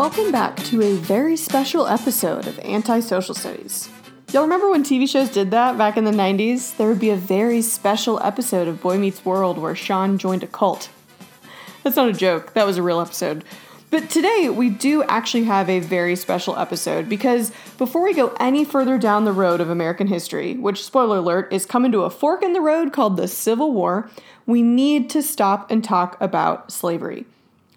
Welcome back to a very special episode of Anti-Social Studies. Y'all remember when TV shows did that back in the 90s? There would be a very special episode of Boy Meets World where Sean joined a cult. That's not a joke, that was a real episode. But today we do actually have a very special episode because before we go any further down the road of American history, which, spoiler alert, is coming to a fork in the road called the Civil War, we need to stop and talk about slavery.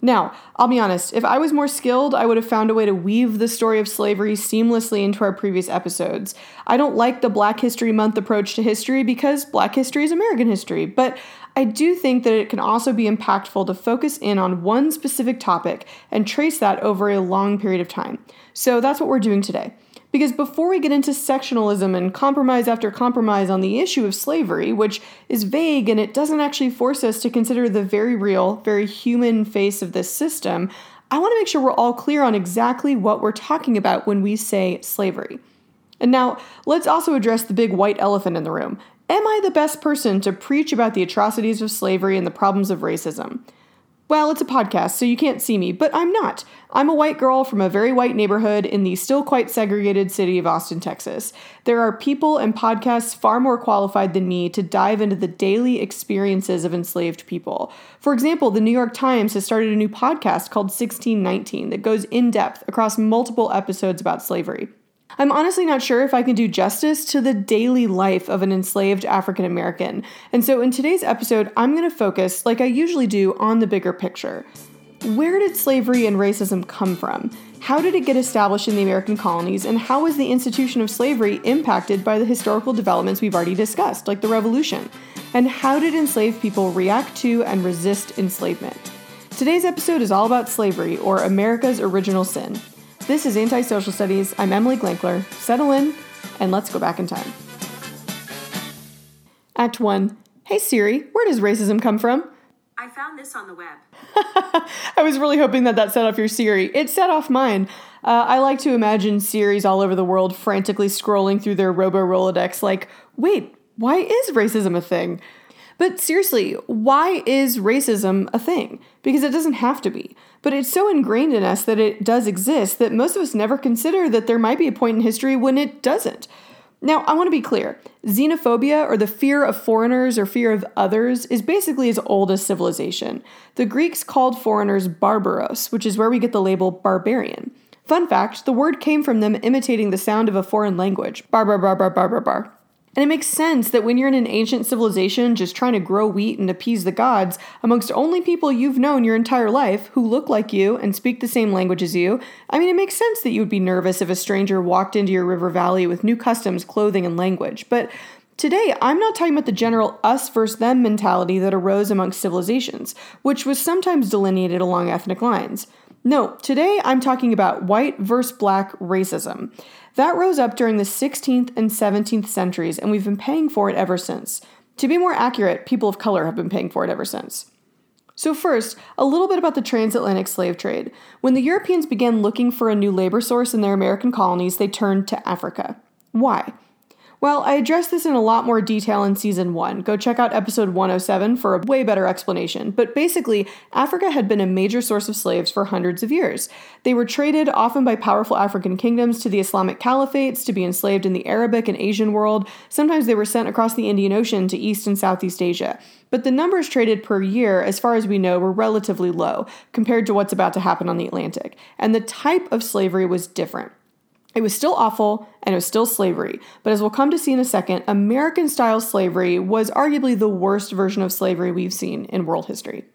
Now, I'll be honest, if I was more skilled, I would have found a way to weave the story of slavery seamlessly into our previous episodes. I don't like the Black History Month approach to history because Black history is American history, but I do think that it can also be impactful to focus in on one specific topic and trace that over a long period of time. So that's what we're doing today. Because before we get into sectionalism and compromise after compromise on the issue of slavery, which is vague and it doesn't actually force us to consider the very real, very human face of this system, I want to make sure we're all clear on exactly what we're talking about when we say slavery. And now, let's also address the big white elephant in the room. Am I the best person to preach about the atrocities of slavery and the problems of racism? Well, it's a podcast, so you can't see me, but I'm not. I'm a white girl from a very white neighborhood in the still quite segregated city of Austin, Texas. There are people and podcasts far more qualified than me to dive into the daily experiences of enslaved people. For example, the New York Times has started a new podcast called 1619 that goes in depth across multiple episodes about slavery. I'm honestly not sure if I can do justice to the daily life of an enslaved African American. And so in today's episode, I'm going to focus, like I usually do, on the bigger picture. Where did slavery and racism come from? How did it get established in the American colonies? And how was the institution of slavery impacted by the historical developments we've already discussed, like the Revolution? And how did enslaved people react to and resist enslavement? Today's episode is all about slavery, or America's original sin. This is Anti-Social Studies. I'm Emily Glankler. Settle in, and let's go back in time. Act 1. Hey Siri, where does racism come from? I found this on the web. I was really hoping that that set off your Siri. It set off mine. Uh, I like to imagine Siris all over the world frantically scrolling through their Robo Rolodex, like, wait, why is racism a thing? But seriously, why is racism a thing? Because it doesn't have to be. But it's so ingrained in us that it does exist that most of us never consider that there might be a point in history when it doesn't. Now, I want to be clear xenophobia, or the fear of foreigners or fear of others, is basically as old as civilization. The Greeks called foreigners barbaros, which is where we get the label barbarian. Fun fact the word came from them imitating the sound of a foreign language bar bar bar bar bar bar bar. And it makes sense that when you're in an ancient civilization just trying to grow wheat and appease the gods, amongst only people you've known your entire life who look like you and speak the same language as you, I mean, it makes sense that you would be nervous if a stranger walked into your river valley with new customs, clothing, and language. But Today, I'm not talking about the general us versus them mentality that arose amongst civilizations, which was sometimes delineated along ethnic lines. No, today I'm talking about white versus black racism. That rose up during the 16th and 17th centuries, and we've been paying for it ever since. To be more accurate, people of color have been paying for it ever since. So, first, a little bit about the transatlantic slave trade. When the Europeans began looking for a new labor source in their American colonies, they turned to Africa. Why? Well, I addressed this in a lot more detail in season one. Go check out episode 107 for a way better explanation. But basically, Africa had been a major source of slaves for hundreds of years. They were traded, often by powerful African kingdoms, to the Islamic caliphates to be enslaved in the Arabic and Asian world. Sometimes they were sent across the Indian Ocean to East and Southeast Asia. But the numbers traded per year, as far as we know, were relatively low compared to what's about to happen on the Atlantic. And the type of slavery was different. It was still awful and it was still slavery, but as we'll come to see in a second, American style slavery was arguably the worst version of slavery we've seen in world history.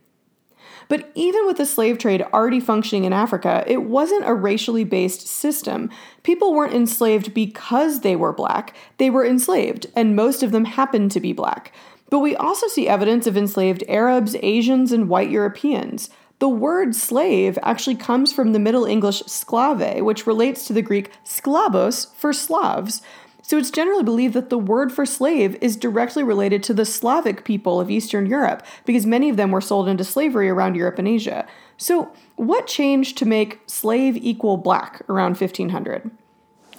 But even with the slave trade already functioning in Africa, it wasn't a racially based system. People weren't enslaved because they were black, they were enslaved, and most of them happened to be black. But we also see evidence of enslaved Arabs, Asians, and white Europeans. The word slave actually comes from the Middle English sklave, which relates to the Greek sklavos for Slavs. So it's generally believed that the word for slave is directly related to the Slavic people of Eastern Europe, because many of them were sold into slavery around Europe and Asia. So, what changed to make slave equal black around 1500?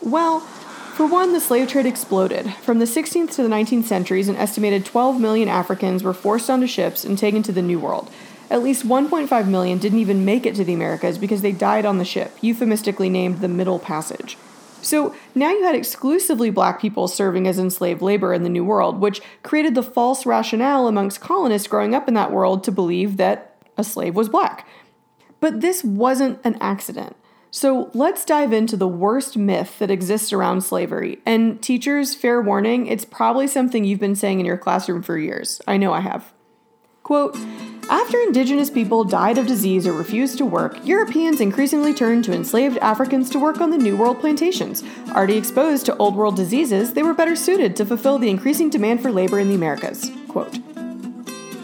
Well, for one, the slave trade exploded. From the 16th to the 19th centuries, an estimated 12 million Africans were forced onto ships and taken to the New World. At least 1.5 million didn't even make it to the Americas because they died on the ship, euphemistically named the Middle Passage. So now you had exclusively black people serving as enslaved labor in the New World, which created the false rationale amongst colonists growing up in that world to believe that a slave was black. But this wasn't an accident. So let's dive into the worst myth that exists around slavery. And teachers, fair warning, it's probably something you've been saying in your classroom for years. I know I have. Quote, after indigenous people died of disease or refused to work, Europeans increasingly turned to enslaved Africans to work on the New World plantations. Already exposed to Old World diseases, they were better suited to fulfill the increasing demand for labor in the Americas. Quote.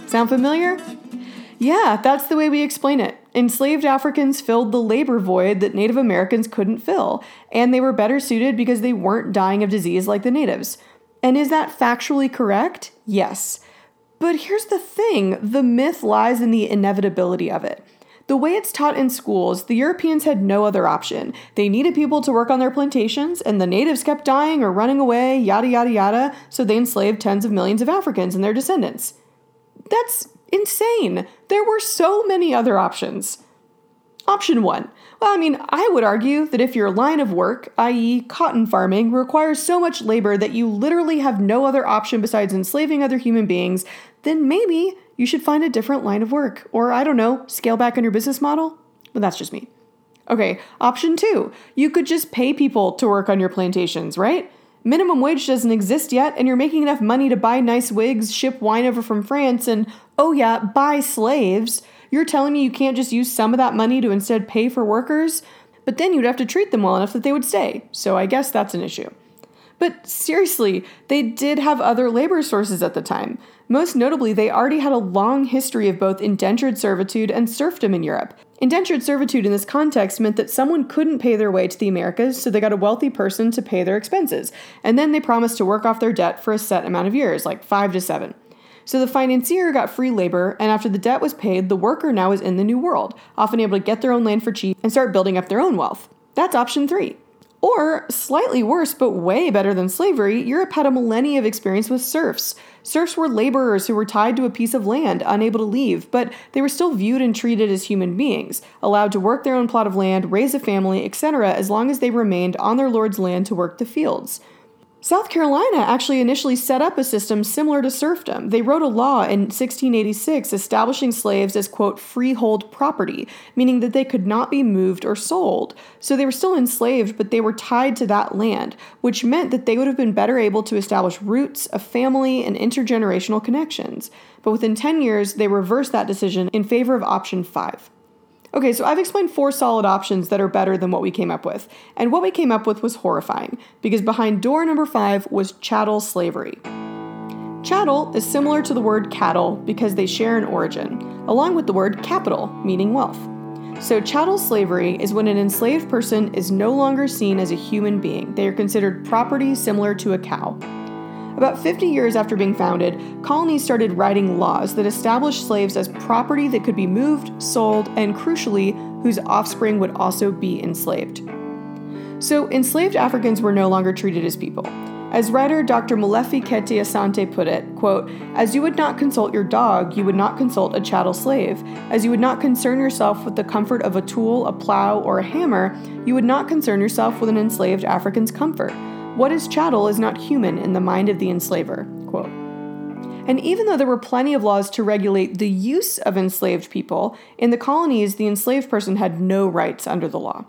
Sound familiar? Yeah, that's the way we explain it. Enslaved Africans filled the labor void that Native Americans couldn't fill, and they were better suited because they weren't dying of disease like the natives. And is that factually correct? Yes. But here's the thing the myth lies in the inevitability of it. The way it's taught in schools, the Europeans had no other option. They needed people to work on their plantations, and the natives kept dying or running away, yada yada yada, so they enslaved tens of millions of Africans and their descendants. That's insane. There were so many other options. Option one. Well, I mean, I would argue that if your line of work, i.e., cotton farming, requires so much labor that you literally have no other option besides enslaving other human beings, then maybe you should find a different line of work. Or, I don't know, scale back on your business model? But that's just me. Okay, option two. You could just pay people to work on your plantations, right? Minimum wage doesn't exist yet, and you're making enough money to buy nice wigs, ship wine over from France, and, oh yeah, buy slaves. You're telling me you can't just use some of that money to instead pay for workers? But then you'd have to treat them well enough that they would stay, so I guess that's an issue. But seriously, they did have other labor sources at the time. Most notably, they already had a long history of both indentured servitude and serfdom in Europe. Indentured servitude in this context meant that someone couldn't pay their way to the Americas, so they got a wealthy person to pay their expenses, and then they promised to work off their debt for a set amount of years, like five to seven. So the financier got free labor, and after the debt was paid, the worker now is in the new world, often able to get their own land for cheap and start building up their own wealth. That's option three. Or, slightly worse, but way better than slavery, Europe had a millennia of experience with serfs. Serfs were laborers who were tied to a piece of land, unable to leave, but they were still viewed and treated as human beings, allowed to work their own plot of land, raise a family, etc., as long as they remained on their lord's land to work the fields. South Carolina actually initially set up a system similar to serfdom. They wrote a law in 1686 establishing slaves as, quote, freehold property, meaning that they could not be moved or sold. So they were still enslaved, but they were tied to that land, which meant that they would have been better able to establish roots, a family, and intergenerational connections. But within 10 years, they reversed that decision in favor of option 5. Okay, so I've explained four solid options that are better than what we came up with. And what we came up with was horrifying, because behind door number five was chattel slavery. Chattel is similar to the word cattle because they share an origin, along with the word capital, meaning wealth. So, chattel slavery is when an enslaved person is no longer seen as a human being. They are considered property similar to a cow. About 50 years after being founded, colonies started writing laws that established slaves as property that could be moved, sold, and crucially, whose offspring would also be enslaved. So, enslaved Africans were no longer treated as people. As writer Dr. Molefi Kete Asante put it, quote, As you would not consult your dog, you would not consult a chattel slave. As you would not concern yourself with the comfort of a tool, a plow, or a hammer, you would not concern yourself with an enslaved African's comfort. What is chattel is not human in the mind of the enslaver. Quote. And even though there were plenty of laws to regulate the use of enslaved people, in the colonies, the enslaved person had no rights under the law.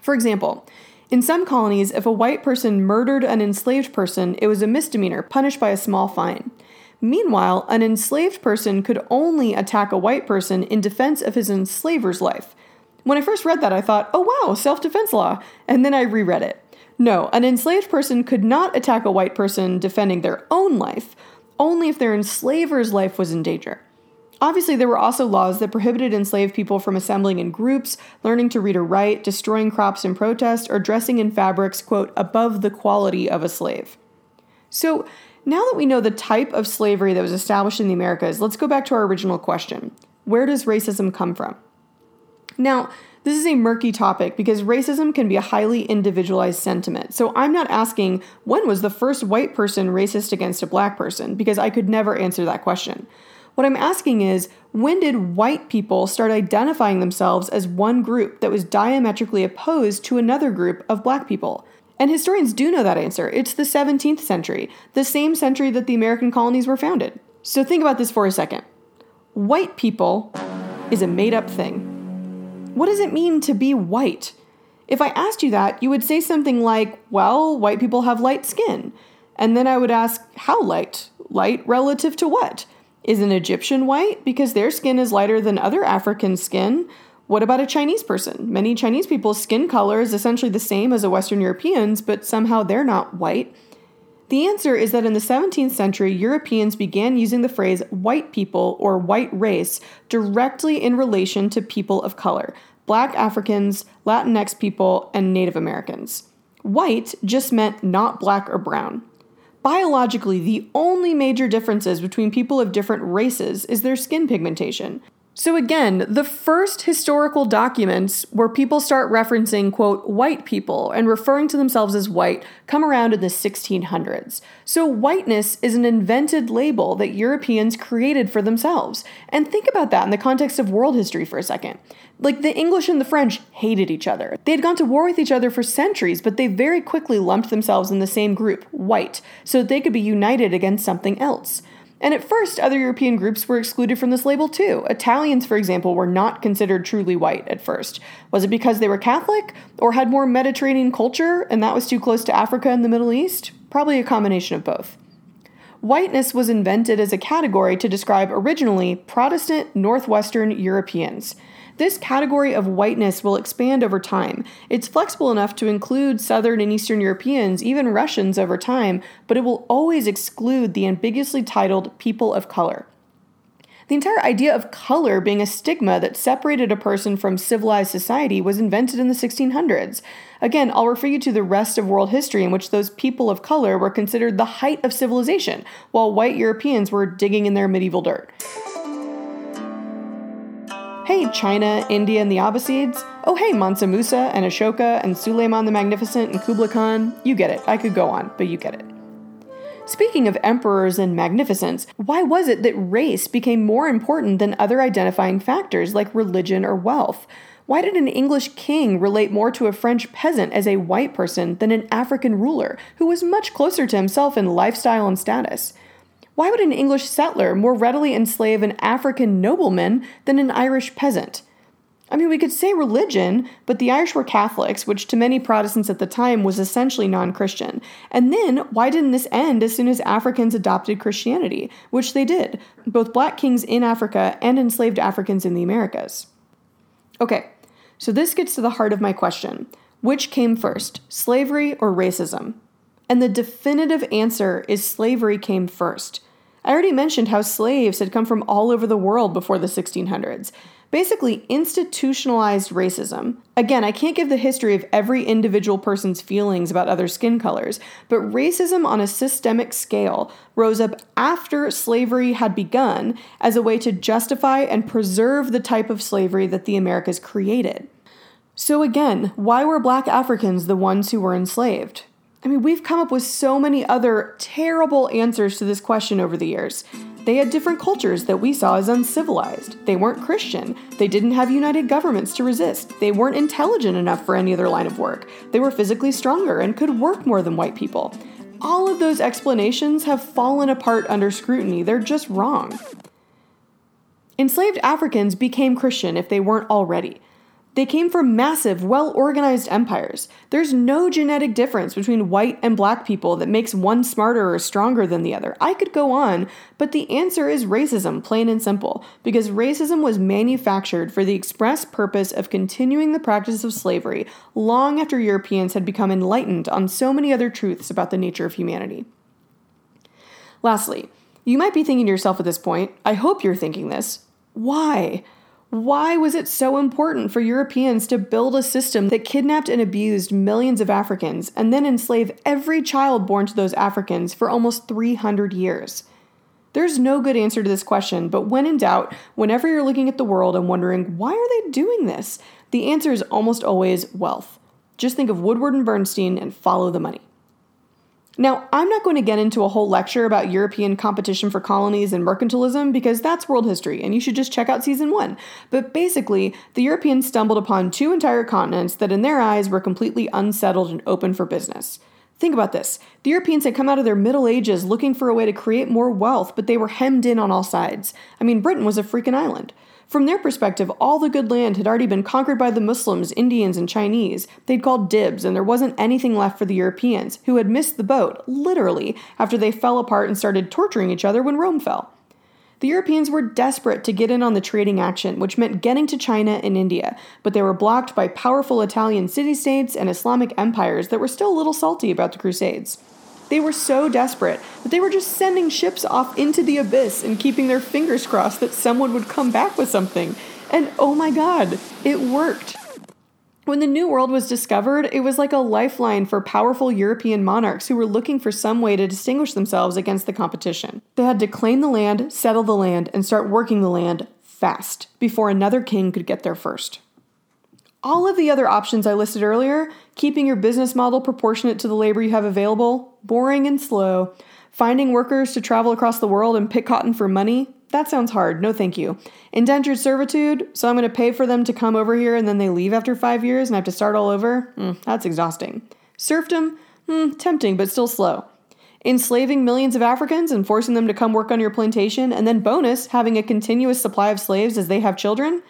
For example, in some colonies, if a white person murdered an enslaved person, it was a misdemeanor, punished by a small fine. Meanwhile, an enslaved person could only attack a white person in defense of his enslaver's life. When I first read that, I thought, oh wow, self defense law. And then I reread it. No, an enslaved person could not attack a white person defending their own life, only if their enslaver's life was in danger. Obviously, there were also laws that prohibited enslaved people from assembling in groups, learning to read or write, destroying crops in protest, or dressing in fabrics, quote, above the quality of a slave. So, now that we know the type of slavery that was established in the Americas, let's go back to our original question Where does racism come from? Now, this is a murky topic because racism can be a highly individualized sentiment. So I'm not asking when was the first white person racist against a black person because I could never answer that question. What I'm asking is when did white people start identifying themselves as one group that was diametrically opposed to another group of black people? And historians do know that answer. It's the 17th century, the same century that the American colonies were founded. So think about this for a second. White people is a made up thing. What does it mean to be white? If I asked you that, you would say something like, well, white people have light skin. And then I would ask, how light? Light relative to what? Is an Egyptian white because their skin is lighter than other African skin? What about a Chinese person? Many Chinese people's skin color is essentially the same as a Western European's, but somehow they're not white. The answer is that in the 17th century, Europeans began using the phrase white people or white race directly in relation to people of color black Africans, Latinx people, and Native Americans. White just meant not black or brown. Biologically, the only major differences between people of different races is their skin pigmentation. So, again, the first historical documents where people start referencing, quote, white people and referring to themselves as white come around in the 1600s. So, whiteness is an invented label that Europeans created for themselves. And think about that in the context of world history for a second. Like, the English and the French hated each other. They had gone to war with each other for centuries, but they very quickly lumped themselves in the same group, white, so that they could be united against something else. And at first, other European groups were excluded from this label too. Italians, for example, were not considered truly white at first. Was it because they were Catholic or had more Mediterranean culture and that was too close to Africa and the Middle East? Probably a combination of both. Whiteness was invented as a category to describe originally Protestant Northwestern Europeans. This category of whiteness will expand over time. It's flexible enough to include Southern and Eastern Europeans, even Russians over time, but it will always exclude the ambiguously titled people of color. The entire idea of color being a stigma that separated a person from civilized society was invented in the 1600s. Again, I'll refer you to the rest of world history in which those people of color were considered the height of civilization, while white Europeans were digging in their medieval dirt. Hey, China, India, and the Abbasids. Oh, hey, Mansa Musa and Ashoka and Suleiman the Magnificent and Kublai Khan. You get it. I could go on, but you get it. Speaking of emperors and magnificence, why was it that race became more important than other identifying factors like religion or wealth? Why did an English king relate more to a French peasant as a white person than an African ruler who was much closer to himself in lifestyle and status? Why would an English settler more readily enslave an African nobleman than an Irish peasant? I mean, we could say religion, but the Irish were Catholics, which to many Protestants at the time was essentially non Christian. And then, why didn't this end as soon as Africans adopted Christianity? Which they did, both black kings in Africa and enslaved Africans in the Americas. Okay, so this gets to the heart of my question Which came first, slavery or racism? And the definitive answer is slavery came first. I already mentioned how slaves had come from all over the world before the 1600s. Basically, institutionalized racism. Again, I can't give the history of every individual person's feelings about other skin colors, but racism on a systemic scale rose up after slavery had begun as a way to justify and preserve the type of slavery that the Americas created. So, again, why were black Africans the ones who were enslaved? I mean, we've come up with so many other terrible answers to this question over the years. They had different cultures that we saw as uncivilized. They weren't Christian. They didn't have united governments to resist. They weren't intelligent enough for any other line of work. They were physically stronger and could work more than white people. All of those explanations have fallen apart under scrutiny. They're just wrong. Enslaved Africans became Christian if they weren't already. They came from massive, well organized empires. There's no genetic difference between white and black people that makes one smarter or stronger than the other. I could go on, but the answer is racism, plain and simple, because racism was manufactured for the express purpose of continuing the practice of slavery long after Europeans had become enlightened on so many other truths about the nature of humanity. Lastly, you might be thinking to yourself at this point, I hope you're thinking this, why? Why was it so important for Europeans to build a system that kidnapped and abused millions of Africans and then enslave every child born to those Africans for almost 300 years? There's no good answer to this question, but when in doubt, whenever you're looking at the world and wondering, why are they doing this? The answer is almost always wealth. Just think of Woodward and Bernstein and follow the money. Now, I'm not going to get into a whole lecture about European competition for colonies and mercantilism because that's world history and you should just check out season one. But basically, the Europeans stumbled upon two entire continents that, in their eyes, were completely unsettled and open for business. Think about this. The Europeans had come out of their Middle Ages looking for a way to create more wealth, but they were hemmed in on all sides. I mean, Britain was a freaking island. From their perspective, all the good land had already been conquered by the Muslims, Indians, and Chinese. They'd called dibs, and there wasn't anything left for the Europeans, who had missed the boat, literally, after they fell apart and started torturing each other when Rome fell. The Europeans were desperate to get in on the trading action, which meant getting to China and India, but they were blocked by powerful Italian city states and Islamic empires that were still a little salty about the Crusades. They were so desperate that they were just sending ships off into the abyss and keeping their fingers crossed that someone would come back with something. And oh my god, it worked. When the New World was discovered, it was like a lifeline for powerful European monarchs who were looking for some way to distinguish themselves against the competition. They had to claim the land, settle the land, and start working the land fast before another king could get there first. All of the other options I listed earlier, keeping your business model proportionate to the labor you have available, boring and slow, finding workers to travel across the world and pick cotton for money, that sounds hard. No, thank you. Indentured servitude, so I'm going to pay for them to come over here and then they leave after five years and I have to start all over? Mm, that's exhausting. Serfdom, mm, tempting but still slow. Enslaving millions of Africans and forcing them to come work on your plantation, and then bonus, having a continuous supply of slaves as they have children?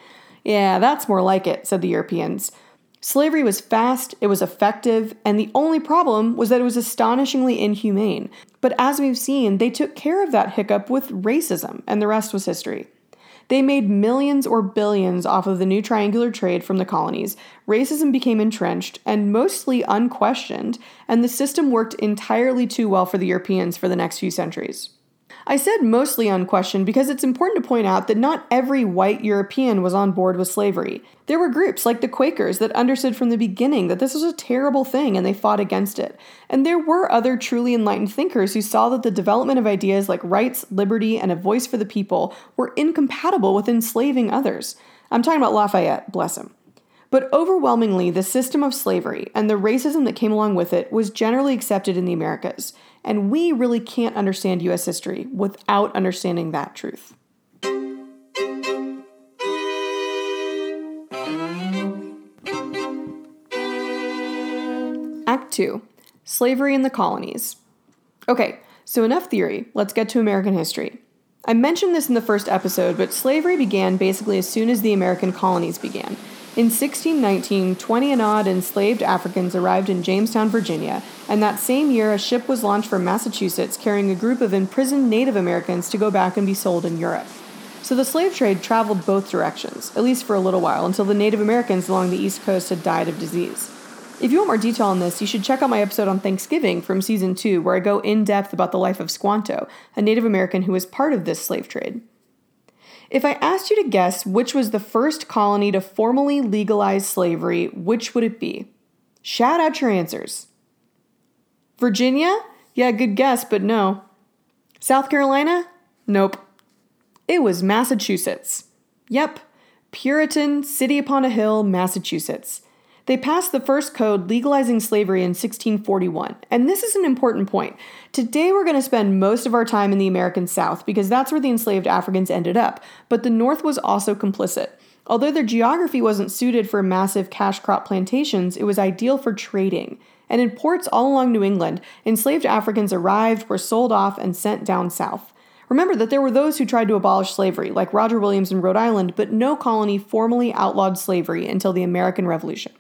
Yeah, that's more like it, said the Europeans. Slavery was fast, it was effective, and the only problem was that it was astonishingly inhumane. But as we've seen, they took care of that hiccup with racism, and the rest was history. They made millions or billions off of the new triangular trade from the colonies. Racism became entrenched and mostly unquestioned, and the system worked entirely too well for the Europeans for the next few centuries. I said mostly unquestioned because it's important to point out that not every white European was on board with slavery. There were groups like the Quakers that understood from the beginning that this was a terrible thing and they fought against it. And there were other truly enlightened thinkers who saw that the development of ideas like rights, liberty, and a voice for the people were incompatible with enslaving others. I'm talking about Lafayette, bless him. But overwhelmingly, the system of slavery and the racism that came along with it was generally accepted in the Americas. And we really can't understand US history without understanding that truth. Act 2 Slavery in the Colonies. Okay, so enough theory, let's get to American history. I mentioned this in the first episode, but slavery began basically as soon as the American colonies began. In 1619, 20 and odd enslaved Africans arrived in Jamestown, Virginia, and that same year a ship was launched from Massachusetts carrying a group of imprisoned Native Americans to go back and be sold in Europe. So the slave trade traveled both directions, at least for a little while, until the Native Americans along the East Coast had died of disease. If you want more detail on this, you should check out my episode on Thanksgiving from season 2, where I go in depth about the life of Squanto, a Native American who was part of this slave trade. If I asked you to guess which was the first colony to formally legalize slavery, which would it be? Shout out your answers. Virginia? Yeah, good guess, but no. South Carolina? Nope. It was Massachusetts. Yep, Puritan, city upon a hill, Massachusetts. They passed the first code legalizing slavery in 1641. And this is an important point. Today, we're going to spend most of our time in the American South because that's where the enslaved Africans ended up. But the North was also complicit. Although their geography wasn't suited for massive cash crop plantations, it was ideal for trading. And in ports all along New England, enslaved Africans arrived, were sold off, and sent down south. Remember that there were those who tried to abolish slavery, like Roger Williams in Rhode Island, but no colony formally outlawed slavery until the American Revolution.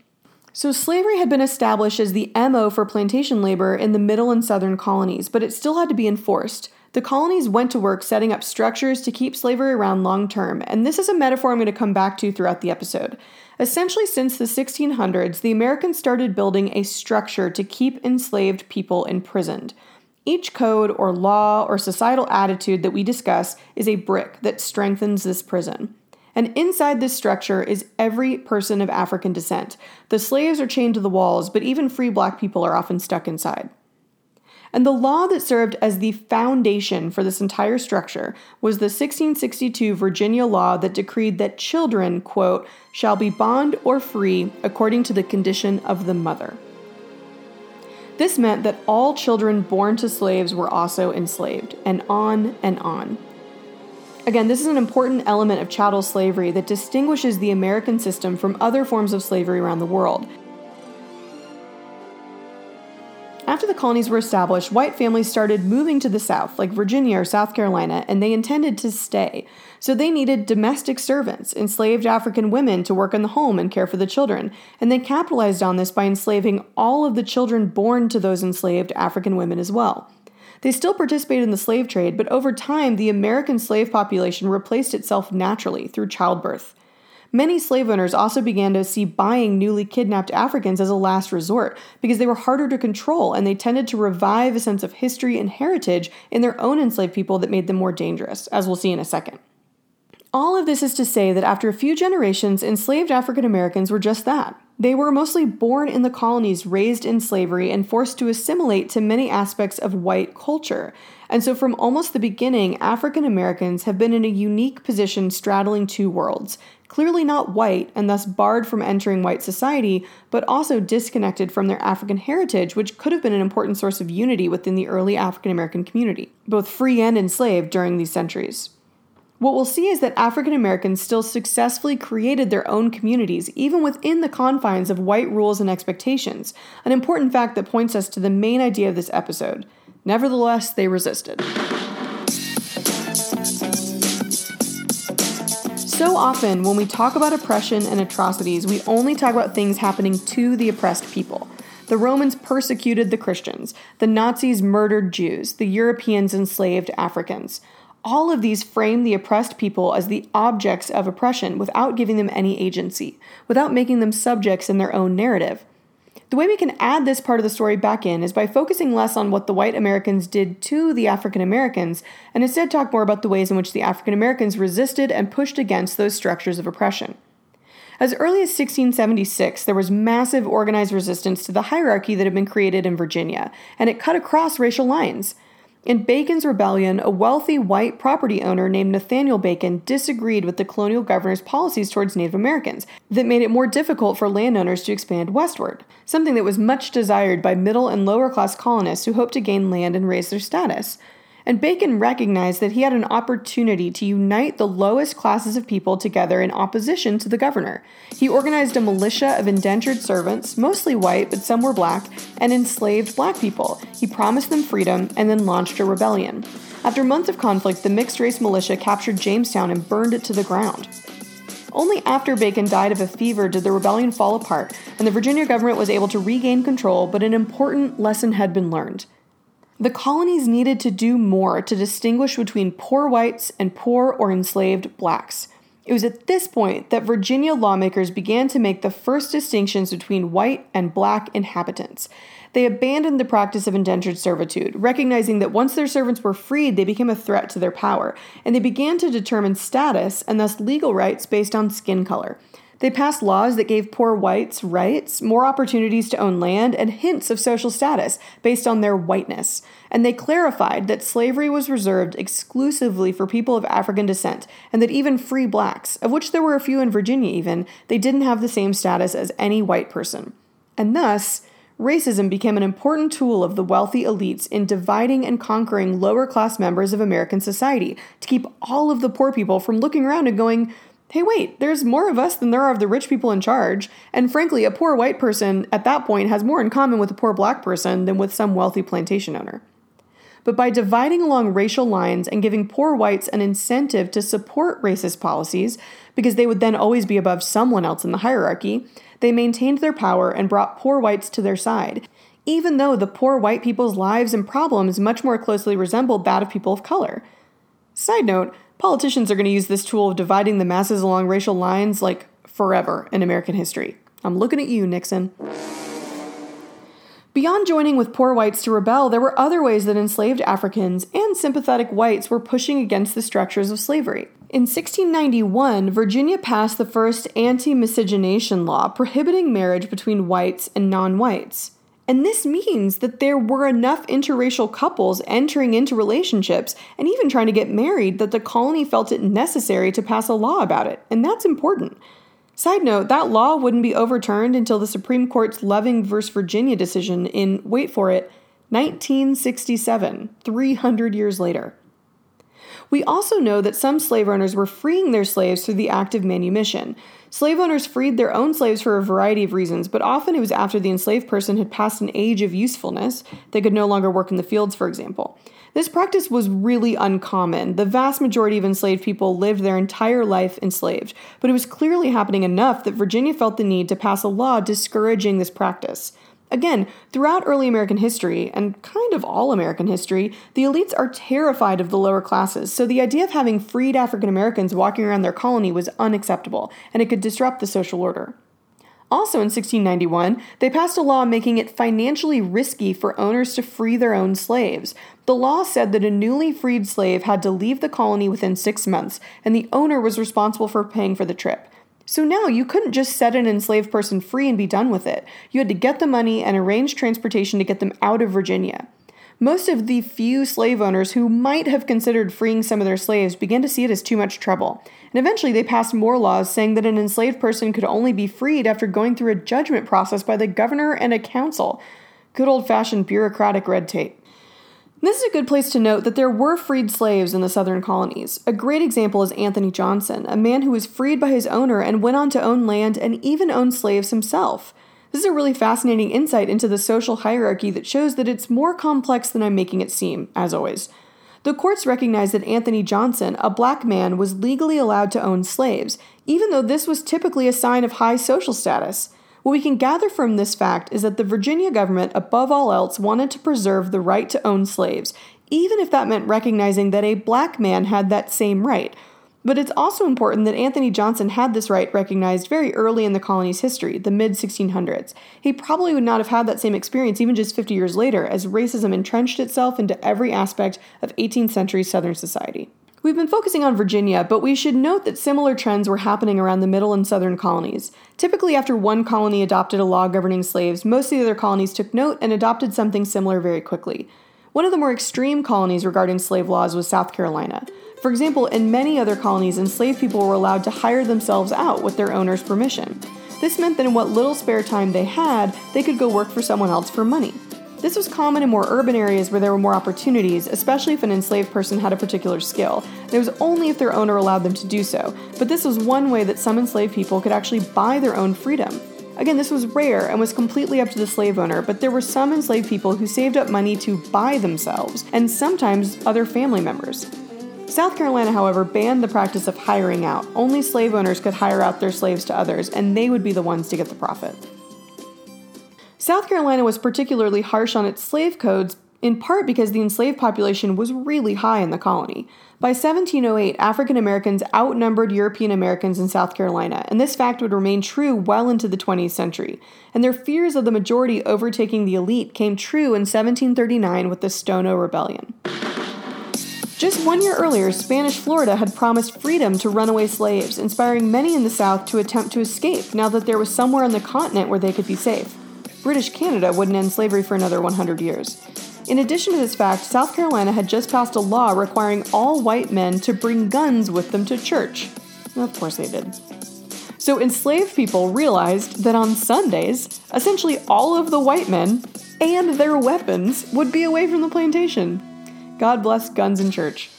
So, slavery had been established as the MO for plantation labor in the middle and southern colonies, but it still had to be enforced. The colonies went to work setting up structures to keep slavery around long term, and this is a metaphor I'm going to come back to throughout the episode. Essentially, since the 1600s, the Americans started building a structure to keep enslaved people imprisoned. Each code or law or societal attitude that we discuss is a brick that strengthens this prison. And inside this structure is every person of African descent. The slaves are chained to the walls, but even free black people are often stuck inside. And the law that served as the foundation for this entire structure was the 1662 Virginia law that decreed that children, quote, shall be bond or free according to the condition of the mother. This meant that all children born to slaves were also enslaved, and on and on. Again, this is an important element of chattel slavery that distinguishes the American system from other forms of slavery around the world. After the colonies were established, white families started moving to the South, like Virginia or South Carolina, and they intended to stay. So they needed domestic servants, enslaved African women to work in the home and care for the children, and they capitalized on this by enslaving all of the children born to those enslaved African women as well. They still participated in the slave trade, but over time, the American slave population replaced itself naturally through childbirth. Many slave owners also began to see buying newly kidnapped Africans as a last resort because they were harder to control and they tended to revive a sense of history and heritage in their own enslaved people that made them more dangerous, as we'll see in a second. All of this is to say that after a few generations, enslaved African Americans were just that. They were mostly born in the colonies, raised in slavery, and forced to assimilate to many aspects of white culture. And so, from almost the beginning, African Americans have been in a unique position straddling two worlds clearly not white and thus barred from entering white society, but also disconnected from their African heritage, which could have been an important source of unity within the early African American community, both free and enslaved during these centuries. What we'll see is that African Americans still successfully created their own communities, even within the confines of white rules and expectations, an important fact that points us to the main idea of this episode. Nevertheless, they resisted. So often, when we talk about oppression and atrocities, we only talk about things happening to the oppressed people. The Romans persecuted the Christians, the Nazis murdered Jews, the Europeans enslaved Africans. All of these frame the oppressed people as the objects of oppression without giving them any agency, without making them subjects in their own narrative. The way we can add this part of the story back in is by focusing less on what the white Americans did to the African Americans and instead talk more about the ways in which the African Americans resisted and pushed against those structures of oppression. As early as 1676, there was massive organized resistance to the hierarchy that had been created in Virginia, and it cut across racial lines. In Bacon's rebellion, a wealthy white property owner named Nathaniel Bacon disagreed with the colonial governor's policies towards Native Americans that made it more difficult for landowners to expand westward, something that was much desired by middle and lower class colonists who hoped to gain land and raise their status and Bacon recognized that he had an opportunity to unite the lowest classes of people together in opposition to the governor. He organized a militia of indentured servants, mostly white, but some were black, and enslaved black people. He promised them freedom and then launched a rebellion. After months of conflict, the mixed race militia captured Jamestown and burned it to the ground. Only after Bacon died of a fever did the rebellion fall apart, and the Virginia government was able to regain control, but an important lesson had been learned. The colonies needed to do more to distinguish between poor whites and poor or enslaved blacks. It was at this point that Virginia lawmakers began to make the first distinctions between white and black inhabitants. They abandoned the practice of indentured servitude, recognizing that once their servants were freed, they became a threat to their power, and they began to determine status and thus legal rights based on skin color. They passed laws that gave poor whites rights, more opportunities to own land, and hints of social status based on their whiteness. And they clarified that slavery was reserved exclusively for people of African descent, and that even free blacks, of which there were a few in Virginia even, they didn't have the same status as any white person. And thus, racism became an important tool of the wealthy elites in dividing and conquering lower class members of American society to keep all of the poor people from looking around and going, hey, wait, there's more of us than there are of the rich people in charge. And frankly, a poor white person at that point has more in common with a poor black person than with some wealthy plantation owner. But by dividing along racial lines and giving poor whites an incentive to support racist policies, because they would then always be above someone else in the hierarchy, they maintained their power and brought poor whites to their side, even though the poor white people's lives and problems much more closely resembled that of people of color. Side note, Politicians are going to use this tool of dividing the masses along racial lines like forever in American history. I'm looking at you, Nixon. Beyond joining with poor whites to rebel, there were other ways that enslaved Africans and sympathetic whites were pushing against the structures of slavery. In 1691, Virginia passed the first anti miscegenation law prohibiting marriage between whites and non whites. And this means that there were enough interracial couples entering into relationships and even trying to get married that the colony felt it necessary to pass a law about it. And that's important. Side note, that law wouldn't be overturned until the Supreme Court's Loving v. Virginia decision in, wait for it, 1967, 300 years later. We also know that some slave owners were freeing their slaves through the act of manumission. Slave owners freed their own slaves for a variety of reasons, but often it was after the enslaved person had passed an age of usefulness. They could no longer work in the fields, for example. This practice was really uncommon. The vast majority of enslaved people lived their entire life enslaved, but it was clearly happening enough that Virginia felt the need to pass a law discouraging this practice. Again, throughout early American history, and kind of all American history, the elites are terrified of the lower classes, so the idea of having freed African Americans walking around their colony was unacceptable, and it could disrupt the social order. Also in 1691, they passed a law making it financially risky for owners to free their own slaves. The law said that a newly freed slave had to leave the colony within six months, and the owner was responsible for paying for the trip. So now you couldn't just set an enslaved person free and be done with it. You had to get the money and arrange transportation to get them out of Virginia. Most of the few slave owners who might have considered freeing some of their slaves began to see it as too much trouble. And eventually they passed more laws saying that an enslaved person could only be freed after going through a judgment process by the governor and a council. Good old fashioned bureaucratic red tape. This is a good place to note that there were freed slaves in the southern colonies. A great example is Anthony Johnson, a man who was freed by his owner and went on to own land and even own slaves himself. This is a really fascinating insight into the social hierarchy that shows that it's more complex than I'm making it seem, as always. The courts recognized that Anthony Johnson, a black man, was legally allowed to own slaves, even though this was typically a sign of high social status. What we can gather from this fact is that the Virginia government, above all else, wanted to preserve the right to own slaves, even if that meant recognizing that a black man had that same right. But it's also important that Anthony Johnson had this right recognized very early in the colony's history, the mid 1600s. He probably would not have had that same experience even just 50 years later, as racism entrenched itself into every aspect of 18th century Southern society. We've been focusing on Virginia, but we should note that similar trends were happening around the middle and southern colonies. Typically, after one colony adopted a law governing slaves, most of the other colonies took note and adopted something similar very quickly. One of the more extreme colonies regarding slave laws was South Carolina. For example, in many other colonies, enslaved people were allowed to hire themselves out with their owner's permission. This meant that in what little spare time they had, they could go work for someone else for money. This was common in more urban areas where there were more opportunities, especially if an enslaved person had a particular skill. And it was only if their owner allowed them to do so. But this was one way that some enslaved people could actually buy their own freedom. Again, this was rare and was completely up to the slave owner, but there were some enslaved people who saved up money to buy themselves, and sometimes other family members. South Carolina, however, banned the practice of hiring out. Only slave owners could hire out their slaves to others, and they would be the ones to get the profit. South Carolina was particularly harsh on its slave codes, in part because the enslaved population was really high in the colony. By 1708, African Americans outnumbered European Americans in South Carolina, and this fact would remain true well into the 20th century. And their fears of the majority overtaking the elite came true in 1739 with the Stono Rebellion. Just one year earlier, Spanish Florida had promised freedom to runaway slaves, inspiring many in the South to attempt to escape now that there was somewhere on the continent where they could be safe. British Canada wouldn't end slavery for another 100 years. In addition to this fact, South Carolina had just passed a law requiring all white men to bring guns with them to church. Of course they did. So enslaved people realized that on Sundays, essentially all of the white men and their weapons would be away from the plantation. God bless guns in church.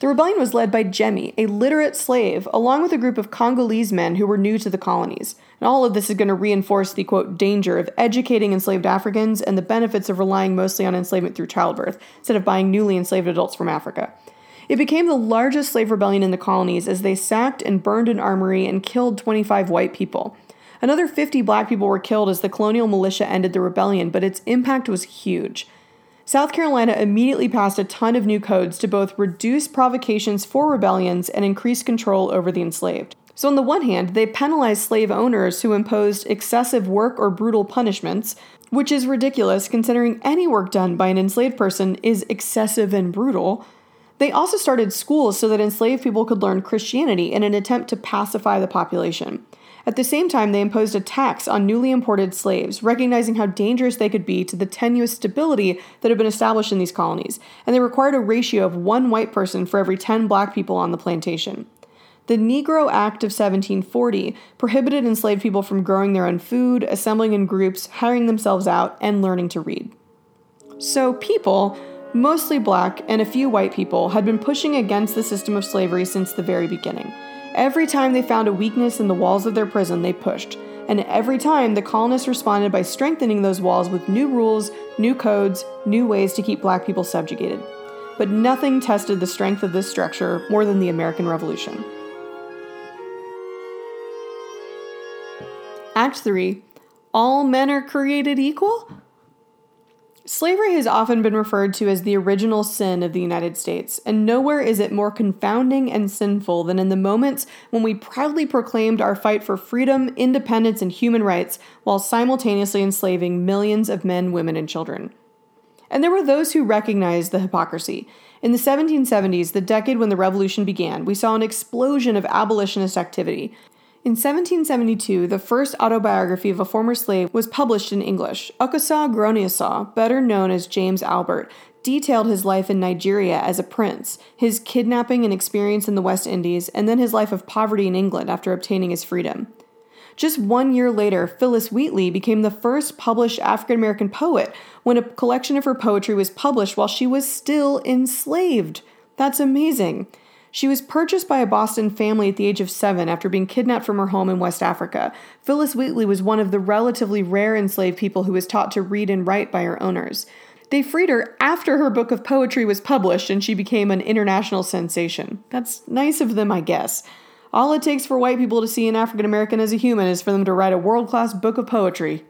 The rebellion was led by Jemmy, a literate slave, along with a group of Congolese men who were new to the colonies. And all of this is going to reinforce the quote danger of educating enslaved Africans and the benefits of relying mostly on enslavement through childbirth instead of buying newly enslaved adults from Africa. It became the largest slave rebellion in the colonies as they sacked and burned an armory and killed 25 white people. Another 50 black people were killed as the colonial militia ended the rebellion, but its impact was huge. South Carolina immediately passed a ton of new codes to both reduce provocations for rebellions and increase control over the enslaved. So, on the one hand, they penalized slave owners who imposed excessive work or brutal punishments, which is ridiculous considering any work done by an enslaved person is excessive and brutal. They also started schools so that enslaved people could learn Christianity in an attempt to pacify the population. At the same time, they imposed a tax on newly imported slaves, recognizing how dangerous they could be to the tenuous stability that had been established in these colonies, and they required a ratio of one white person for every 10 black people on the plantation. The Negro Act of 1740 prohibited enslaved people from growing their own food, assembling in groups, hiring themselves out, and learning to read. So, people, mostly black and a few white people, had been pushing against the system of slavery since the very beginning. Every time they found a weakness in the walls of their prison, they pushed. And every time, the colonists responded by strengthening those walls with new rules, new codes, new ways to keep black people subjugated. But nothing tested the strength of this structure more than the American Revolution. Act 3 All men are created equal? Slavery has often been referred to as the original sin of the United States, and nowhere is it more confounding and sinful than in the moments when we proudly proclaimed our fight for freedom, independence, and human rights while simultaneously enslaving millions of men, women, and children. And there were those who recognized the hypocrisy. In the 1770s, the decade when the revolution began, we saw an explosion of abolitionist activity, in 1772, the first autobiography of a former slave was published in English. Ukawsaw Gronniosaw, better known as James Albert, detailed his life in Nigeria as a prince, his kidnapping and experience in the West Indies, and then his life of poverty in England after obtaining his freedom. Just one year later, Phillis Wheatley became the first published African American poet when a collection of her poetry was published while she was still enslaved. That's amazing. She was purchased by a Boston family at the age of seven after being kidnapped from her home in West Africa. Phillis Wheatley was one of the relatively rare enslaved people who was taught to read and write by her owners. They freed her after her book of poetry was published and she became an international sensation. That's nice of them, I guess. All it takes for white people to see an African American as a human is for them to write a world class book of poetry.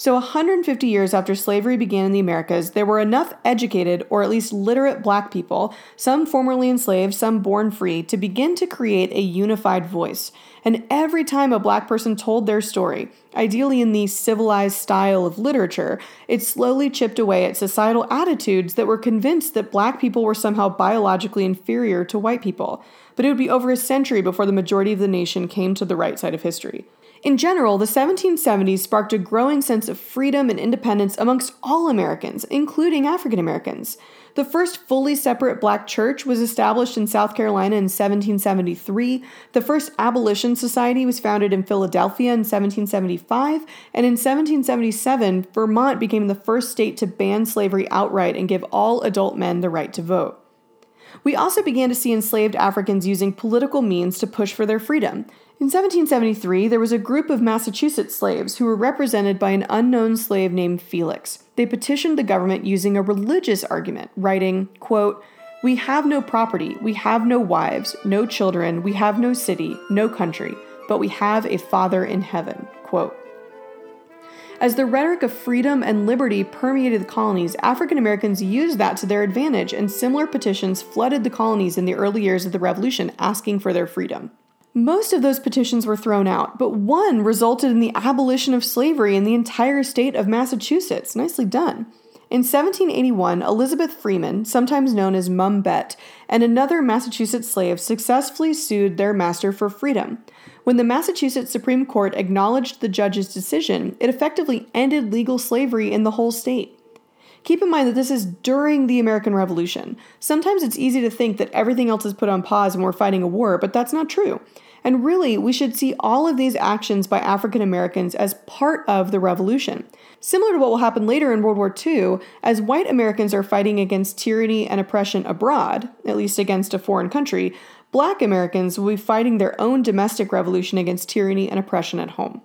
So, 150 years after slavery began in the Americas, there were enough educated, or at least literate, black people, some formerly enslaved, some born free, to begin to create a unified voice. And every time a black person told their story, ideally in the civilized style of literature, it slowly chipped away at societal attitudes that were convinced that black people were somehow biologically inferior to white people. But it would be over a century before the majority of the nation came to the right side of history. In general, the 1770s sparked a growing sense of freedom and independence amongst all Americans, including African Americans. The first fully separate black church was established in South Carolina in 1773. The first abolition society was founded in Philadelphia in 1775. And in 1777, Vermont became the first state to ban slavery outright and give all adult men the right to vote. We also began to see enslaved Africans using political means to push for their freedom. In 1773, there was a group of Massachusetts slaves who were represented by an unknown slave named Felix. They petitioned the government using a religious argument, writing, quote, We have no property, we have no wives, no children, we have no city, no country, but we have a Father in heaven. Quote. As the rhetoric of freedom and liberty permeated the colonies, African Americans used that to their advantage, and similar petitions flooded the colonies in the early years of the Revolution asking for their freedom. Most of those petitions were thrown out, but one resulted in the abolition of slavery in the entire state of Massachusetts. Nicely done. In 1781, Elizabeth Freeman, sometimes known as Mum Bett, and another Massachusetts slave successfully sued their master for freedom. When the Massachusetts Supreme Court acknowledged the judge's decision, it effectively ended legal slavery in the whole state. Keep in mind that this is during the American Revolution. Sometimes it's easy to think that everything else is put on pause and we're fighting a war, but that's not true. And really, we should see all of these actions by African Americans as part of the revolution. Similar to what will happen later in World War II, as white Americans are fighting against tyranny and oppression abroad, at least against a foreign country, black Americans will be fighting their own domestic revolution against tyranny and oppression at home.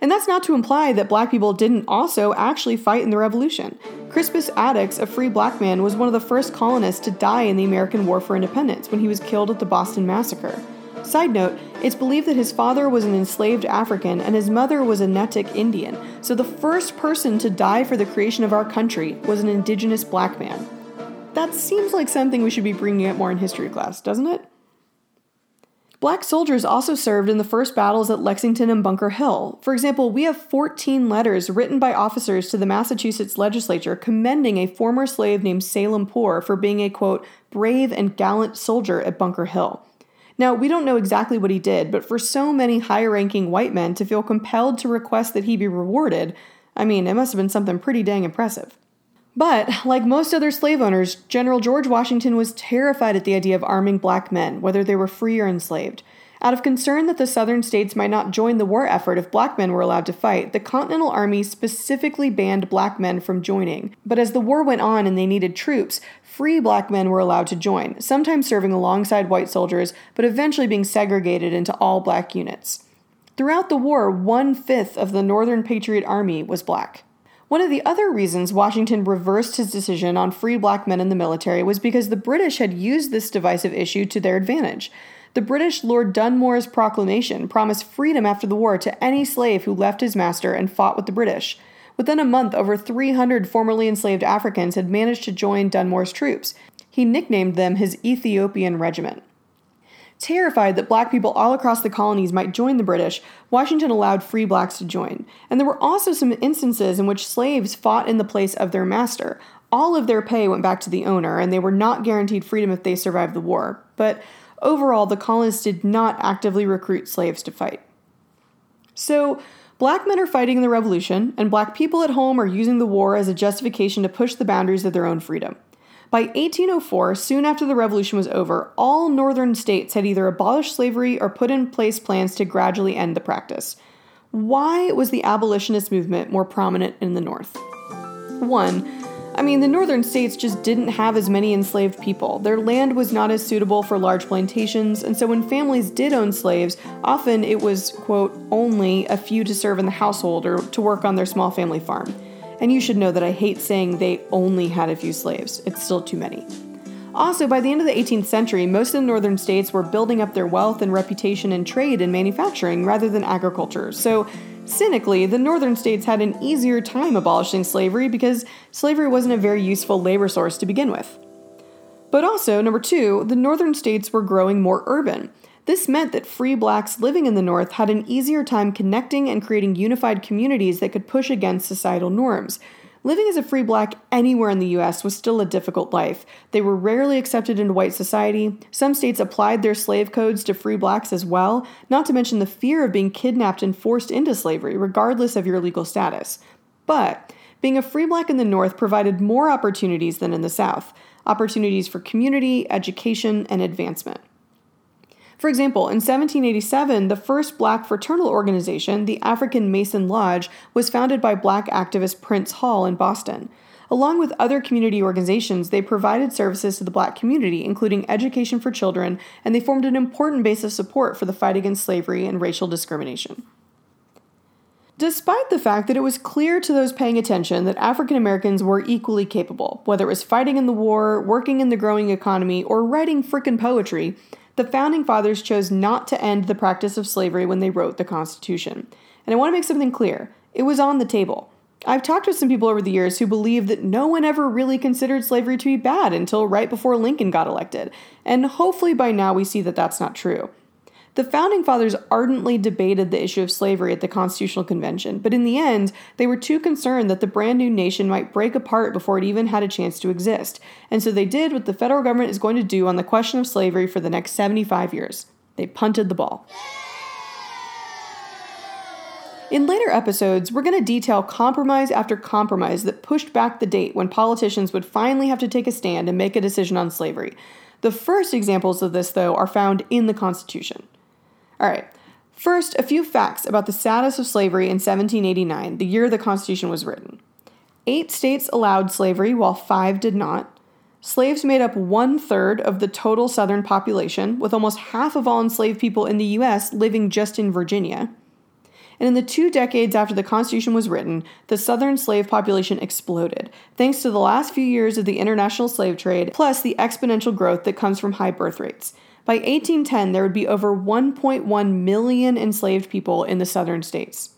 And that's not to imply that black people didn't also actually fight in the revolution. Crispus Attucks, a free black man, was one of the first colonists to die in the American War for Independence when he was killed at the Boston Massacre. Side note, it's believed that his father was an enslaved African and his mother was a Natick Indian, so the first person to die for the creation of our country was an indigenous black man. That seems like something we should be bringing up more in history class, doesn't it? Black soldiers also served in the first battles at Lexington and Bunker Hill. For example, we have 14 letters written by officers to the Massachusetts legislature commending a former slave named Salem Poor for being a quote, brave and gallant soldier at Bunker Hill. Now, we don't know exactly what he did, but for so many high ranking white men to feel compelled to request that he be rewarded, I mean, it must have been something pretty dang impressive. But, like most other slave owners, General George Washington was terrified at the idea of arming black men, whether they were free or enslaved. Out of concern that the southern states might not join the war effort if black men were allowed to fight, the Continental Army specifically banned black men from joining. But as the war went on and they needed troops, free black men were allowed to join, sometimes serving alongside white soldiers, but eventually being segregated into all black units. Throughout the war, one fifth of the Northern Patriot Army was black. One of the other reasons Washington reversed his decision on free black men in the military was because the British had used this divisive issue to their advantage. The British Lord Dunmore's proclamation promised freedom after the war to any slave who left his master and fought with the British. Within a month, over 300 formerly enslaved Africans had managed to join Dunmore's troops. He nicknamed them his Ethiopian Regiment. Terrified that black people all across the colonies might join the British, Washington allowed free blacks to join. And there were also some instances in which slaves fought in the place of their master. All of their pay went back to the owner, and they were not guaranteed freedom if they survived the war. But overall, the colonists did not actively recruit slaves to fight. So, black men are fighting the revolution, and black people at home are using the war as a justification to push the boundaries of their own freedom. By 1804, soon after the revolution was over, all northern states had either abolished slavery or put in place plans to gradually end the practice. Why was the abolitionist movement more prominent in the North? One, I mean, the northern states just didn't have as many enslaved people. Their land was not as suitable for large plantations, and so when families did own slaves, often it was, quote, only a few to serve in the household or to work on their small family farm. And you should know that I hate saying they only had a few slaves, it's still too many. Also, by the end of the 18th century, most of the northern states were building up their wealth and reputation in trade and manufacturing rather than agriculture, so Cynically, the northern states had an easier time abolishing slavery because slavery wasn't a very useful labor source to begin with. But also, number two, the northern states were growing more urban. This meant that free blacks living in the North had an easier time connecting and creating unified communities that could push against societal norms, Living as a free black anywhere in the US was still a difficult life. They were rarely accepted into white society. Some states applied their slave codes to free blacks as well, not to mention the fear of being kidnapped and forced into slavery, regardless of your legal status. But being a free black in the North provided more opportunities than in the South opportunities for community, education, and advancement. For example, in 1787, the first black fraternal organization, the African Mason Lodge, was founded by black activist Prince Hall in Boston. Along with other community organizations, they provided services to the black community, including education for children, and they formed an important base of support for the fight against slavery and racial discrimination. Despite the fact that it was clear to those paying attention that African Americans were equally capable, whether it was fighting in the war, working in the growing economy, or writing frickin' poetry, the founding fathers chose not to end the practice of slavery when they wrote the Constitution. And I want to make something clear it was on the table. I've talked with some people over the years who believe that no one ever really considered slavery to be bad until right before Lincoln got elected. And hopefully by now we see that that's not true. The founding fathers ardently debated the issue of slavery at the Constitutional Convention, but in the end, they were too concerned that the brand new nation might break apart before it even had a chance to exist. And so they did what the federal government is going to do on the question of slavery for the next 75 years they punted the ball. In later episodes, we're going to detail compromise after compromise that pushed back the date when politicians would finally have to take a stand and make a decision on slavery. The first examples of this, though, are found in the Constitution. All right. First, a few facts about the status of slavery in 1789, the year the Constitution was written. Eight states allowed slavery, while five did not. Slaves made up one third of the total Southern population, with almost half of all enslaved people in the U.S. living just in Virginia. And in the two decades after the Constitution was written, the Southern slave population exploded, thanks to the last few years of the international slave trade, plus the exponential growth that comes from high birth rates. By 1810, there would be over 1.1 million enslaved people in the southern states.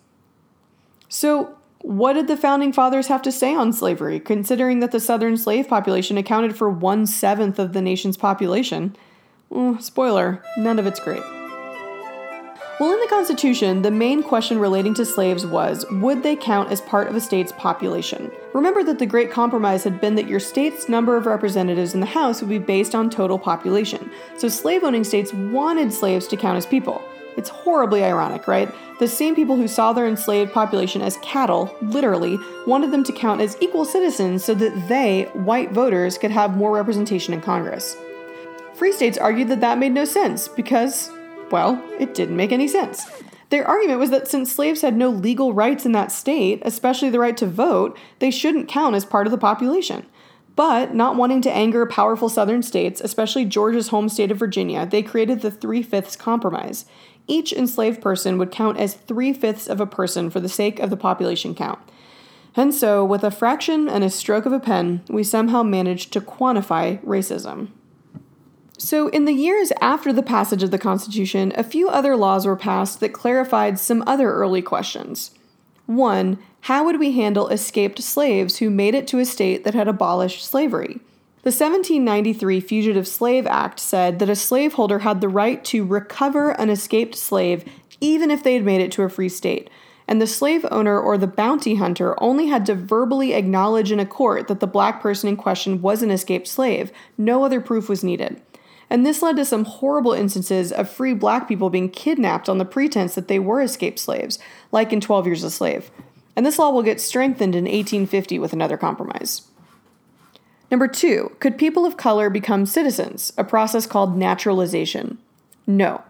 So, what did the founding fathers have to say on slavery, considering that the southern slave population accounted for one seventh of the nation's population? Mm, spoiler, none of it's great. Well, in the Constitution, the main question relating to slaves was would they count as part of a state's population? Remember that the Great Compromise had been that your state's number of representatives in the House would be based on total population, so slave owning states wanted slaves to count as people. It's horribly ironic, right? The same people who saw their enslaved population as cattle, literally, wanted them to count as equal citizens so that they, white voters, could have more representation in Congress. Free states argued that that made no sense because, well, it didn't make any sense. Their argument was that since slaves had no legal rights in that state, especially the right to vote, they shouldn't count as part of the population. But, not wanting to anger powerful southern states, especially Georgia's home state of Virginia, they created the Three Fifths Compromise. Each enslaved person would count as three fifths of a person for the sake of the population count. And so, with a fraction and a stroke of a pen, we somehow managed to quantify racism. So, in the years after the passage of the Constitution, a few other laws were passed that clarified some other early questions. One, how would we handle escaped slaves who made it to a state that had abolished slavery? The 1793 Fugitive Slave Act said that a slaveholder had the right to recover an escaped slave even if they had made it to a free state, and the slave owner or the bounty hunter only had to verbally acknowledge in a court that the black person in question was an escaped slave. No other proof was needed. And this led to some horrible instances of free black people being kidnapped on the pretense that they were escaped slaves, like in 12 Years a Slave. And this law will get strengthened in 1850 with another compromise. Number two, could people of color become citizens, a process called naturalization? No.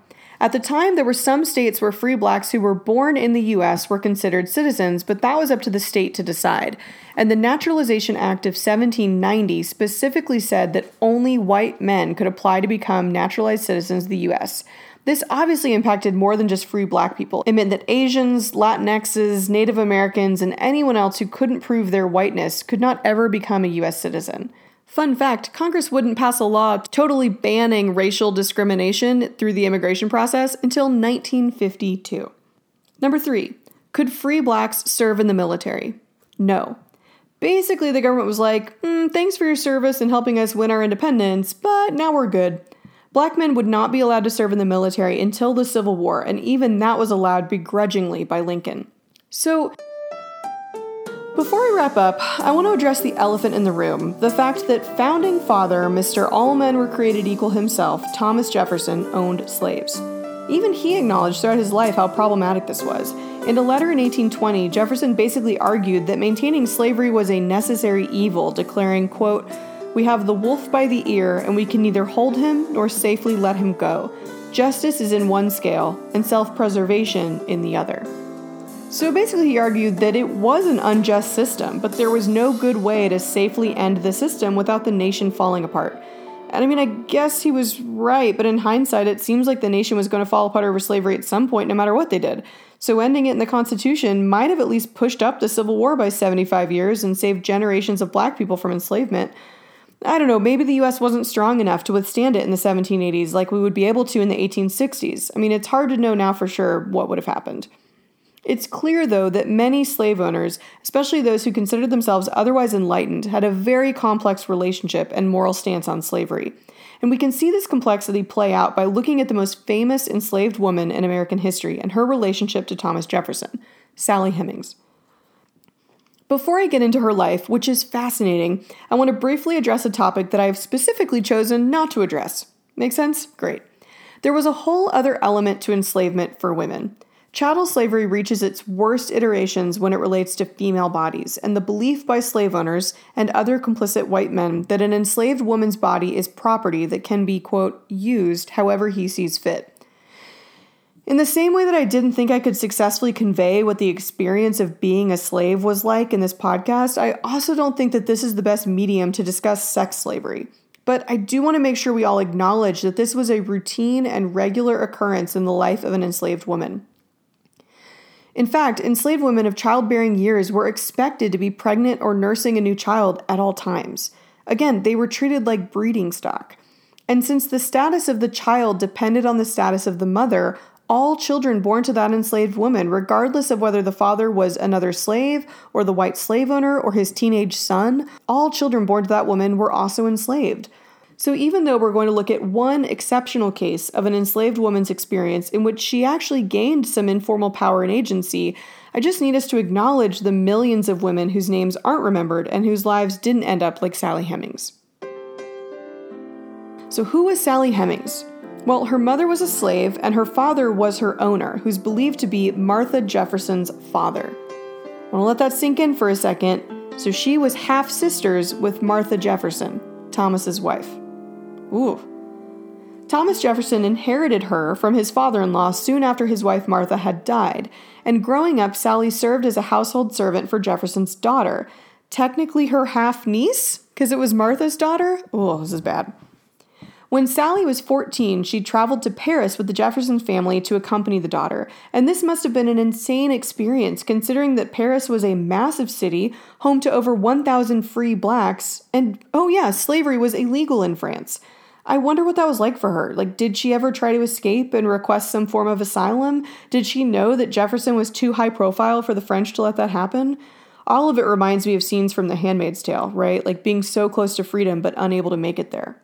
At the time, there were some states where free blacks who were born in the U.S. were considered citizens, but that was up to the state to decide. And the Naturalization Act of 1790 specifically said that only white men could apply to become naturalized citizens of the U.S. This obviously impacted more than just free black people. It meant that Asians, Latinxes, Native Americans, and anyone else who couldn't prove their whiteness could not ever become a U.S. citizen. Fun fact Congress wouldn't pass a law totally banning racial discrimination through the immigration process until 1952. Number three, could free blacks serve in the military? No. Basically, the government was like, mm, thanks for your service and helping us win our independence, but now we're good. Black men would not be allowed to serve in the military until the Civil War, and even that was allowed begrudgingly by Lincoln. So, before I wrap up, I want to address the elephant in the room the fact that founding father, Mr. All Men Were Created Equal himself, Thomas Jefferson, owned slaves. Even he acknowledged throughout his life how problematic this was. In a letter in 1820, Jefferson basically argued that maintaining slavery was a necessary evil, declaring, quote, We have the wolf by the ear, and we can neither hold him nor safely let him go. Justice is in one scale, and self preservation in the other. So basically, he argued that it was an unjust system, but there was no good way to safely end the system without the nation falling apart. And I mean, I guess he was right, but in hindsight, it seems like the nation was going to fall apart over slavery at some point, no matter what they did. So ending it in the Constitution might have at least pushed up the Civil War by 75 years and saved generations of black people from enslavement. I don't know, maybe the US wasn't strong enough to withstand it in the 1780s like we would be able to in the 1860s. I mean, it's hard to know now for sure what would have happened. It's clear, though, that many slave owners, especially those who considered themselves otherwise enlightened, had a very complex relationship and moral stance on slavery. And we can see this complexity play out by looking at the most famous enslaved woman in American history and her relationship to Thomas Jefferson, Sally Hemings. Before I get into her life, which is fascinating, I want to briefly address a topic that I have specifically chosen not to address. Make sense? Great. There was a whole other element to enslavement for women. Chattel slavery reaches its worst iterations when it relates to female bodies, and the belief by slave owners and other complicit white men that an enslaved woman's body is property that can be, quote, used however he sees fit. In the same way that I didn't think I could successfully convey what the experience of being a slave was like in this podcast, I also don't think that this is the best medium to discuss sex slavery. But I do want to make sure we all acknowledge that this was a routine and regular occurrence in the life of an enslaved woman. In fact, enslaved women of childbearing years were expected to be pregnant or nursing a new child at all times. Again, they were treated like breeding stock. And since the status of the child depended on the status of the mother, all children born to that enslaved woman, regardless of whether the father was another slave or the white slave owner or his teenage son, all children born to that woman were also enslaved. So, even though we're going to look at one exceptional case of an enslaved woman's experience in which she actually gained some informal power and agency, I just need us to acknowledge the millions of women whose names aren't remembered and whose lives didn't end up like Sally Hemings. So, who was Sally Hemings? Well, her mother was a slave, and her father was her owner, who's believed to be Martha Jefferson's father. I want to let that sink in for a second. So she was half sisters with Martha Jefferson, Thomas's wife. Ooh. Thomas Jefferson inherited her from his father in law soon after his wife Martha had died, and growing up, Sally served as a household servant for Jefferson's daughter. Technically her half niece, because it was Martha's daughter? Oh, this is bad. When Sally was 14, she traveled to Paris with the Jefferson family to accompany the daughter, and this must have been an insane experience considering that Paris was a massive city, home to over 1,000 free blacks, and oh yeah, slavery was illegal in France. I wonder what that was like for her. Like, did she ever try to escape and request some form of asylum? Did she know that Jefferson was too high profile for the French to let that happen? All of it reminds me of scenes from The Handmaid's Tale, right? Like being so close to freedom but unable to make it there.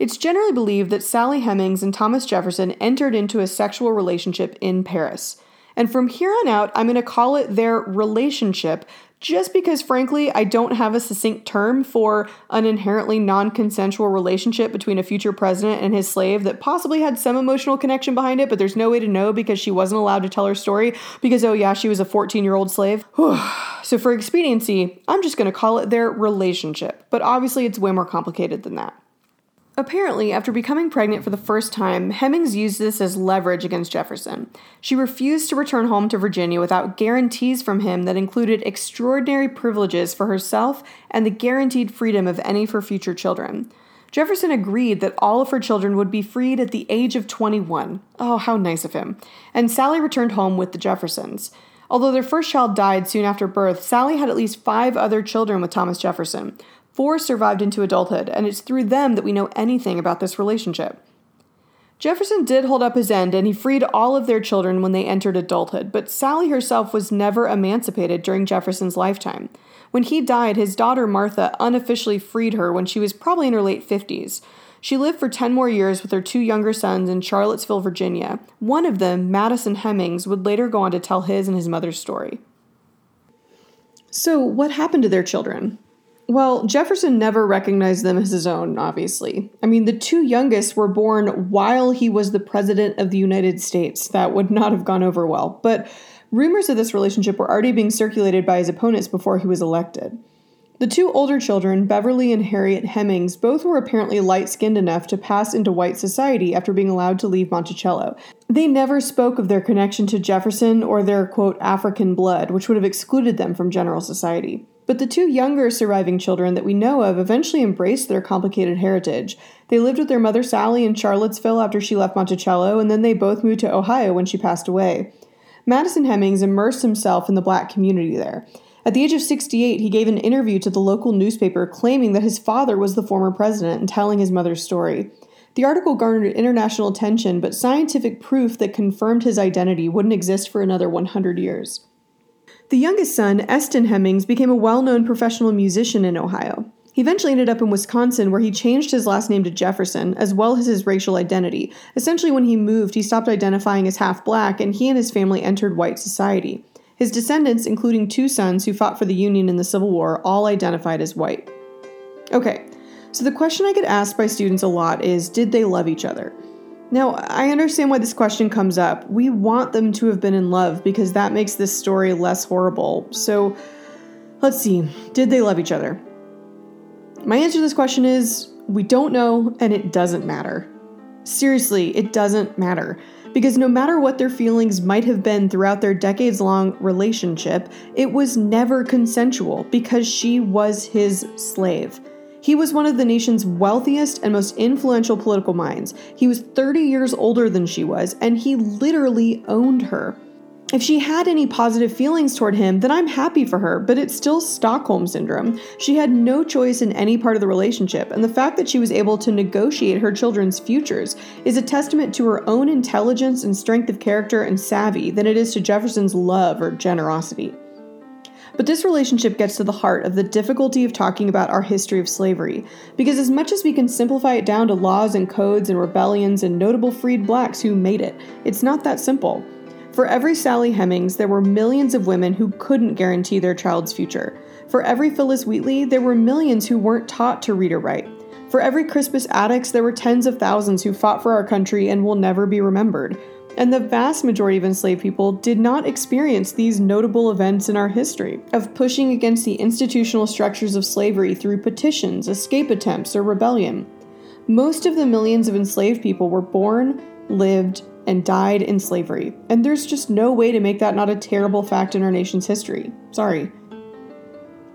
It's generally believed that Sally Hemings and Thomas Jefferson entered into a sexual relationship in Paris. And from here on out, I'm going to call it their relationship just because, frankly, I don't have a succinct term for an inherently non consensual relationship between a future president and his slave that possibly had some emotional connection behind it, but there's no way to know because she wasn't allowed to tell her story because, oh, yeah, she was a 14 year old slave. so, for expediency, I'm just going to call it their relationship, but obviously it's way more complicated than that. Apparently, after becoming pregnant for the first time, Hemings used this as leverage against Jefferson. She refused to return home to Virginia without guarantees from him that included extraordinary privileges for herself and the guaranteed freedom of any of her future children. Jefferson agreed that all of her children would be freed at the age of 21. Oh, how nice of him. And Sally returned home with the Jeffersons. Although their first child died soon after birth, Sally had at least five other children with Thomas Jefferson. Four survived into adulthood, and it's through them that we know anything about this relationship. Jefferson did hold up his end and he freed all of their children when they entered adulthood, but Sally herself was never emancipated during Jefferson's lifetime. When he died, his daughter Martha unofficially freed her when she was probably in her late 50s. She lived for 10 more years with her two younger sons in Charlottesville, Virginia. One of them, Madison Hemings, would later go on to tell his and his mother's story. So, what happened to their children? Well, Jefferson never recognized them as his own, obviously. I mean, the two youngest were born while he was the President of the United States. That would not have gone over well. But rumors of this relationship were already being circulated by his opponents before he was elected. The two older children, Beverly and Harriet Hemings, both were apparently light skinned enough to pass into white society after being allowed to leave Monticello. They never spoke of their connection to Jefferson or their, quote, African blood, which would have excluded them from general society. But the two younger surviving children that we know of eventually embraced their complicated heritage. They lived with their mother Sally in Charlottesville after she left Monticello, and then they both moved to Ohio when she passed away. Madison Hemings immersed himself in the black community there. At the age of 68, he gave an interview to the local newspaper claiming that his father was the former president and telling his mother's story. The article garnered international attention, but scientific proof that confirmed his identity wouldn't exist for another 100 years. The youngest son, Eston Hemings, became a well known professional musician in Ohio. He eventually ended up in Wisconsin, where he changed his last name to Jefferson, as well as his racial identity. Essentially, when he moved, he stopped identifying as half black, and he and his family entered white society. His descendants, including two sons who fought for the Union in the Civil War, all identified as white. Okay, so the question I get asked by students a lot is Did they love each other? Now, I understand why this question comes up. We want them to have been in love because that makes this story less horrible. So, let's see. Did they love each other? My answer to this question is we don't know and it doesn't matter. Seriously, it doesn't matter. Because no matter what their feelings might have been throughout their decades long relationship, it was never consensual because she was his slave. He was one of the nation's wealthiest and most influential political minds. He was 30 years older than she was, and he literally owned her. If she had any positive feelings toward him, then I'm happy for her, but it's still Stockholm Syndrome. She had no choice in any part of the relationship, and the fact that she was able to negotiate her children's futures is a testament to her own intelligence and strength of character and savvy than it is to Jefferson's love or generosity. But this relationship gets to the heart of the difficulty of talking about our history of slavery, because as much as we can simplify it down to laws and codes and rebellions and notable freed blacks who made it, it's not that simple. For every Sally Hemings, there were millions of women who couldn't guarantee their child's future. For every Phillis Wheatley, there were millions who weren't taught to read or write. For every Crispus Attucks, there were tens of thousands who fought for our country and will never be remembered. And the vast majority of enslaved people did not experience these notable events in our history of pushing against the institutional structures of slavery through petitions, escape attempts, or rebellion. Most of the millions of enslaved people were born, lived, and died in slavery, and there's just no way to make that not a terrible fact in our nation's history. Sorry.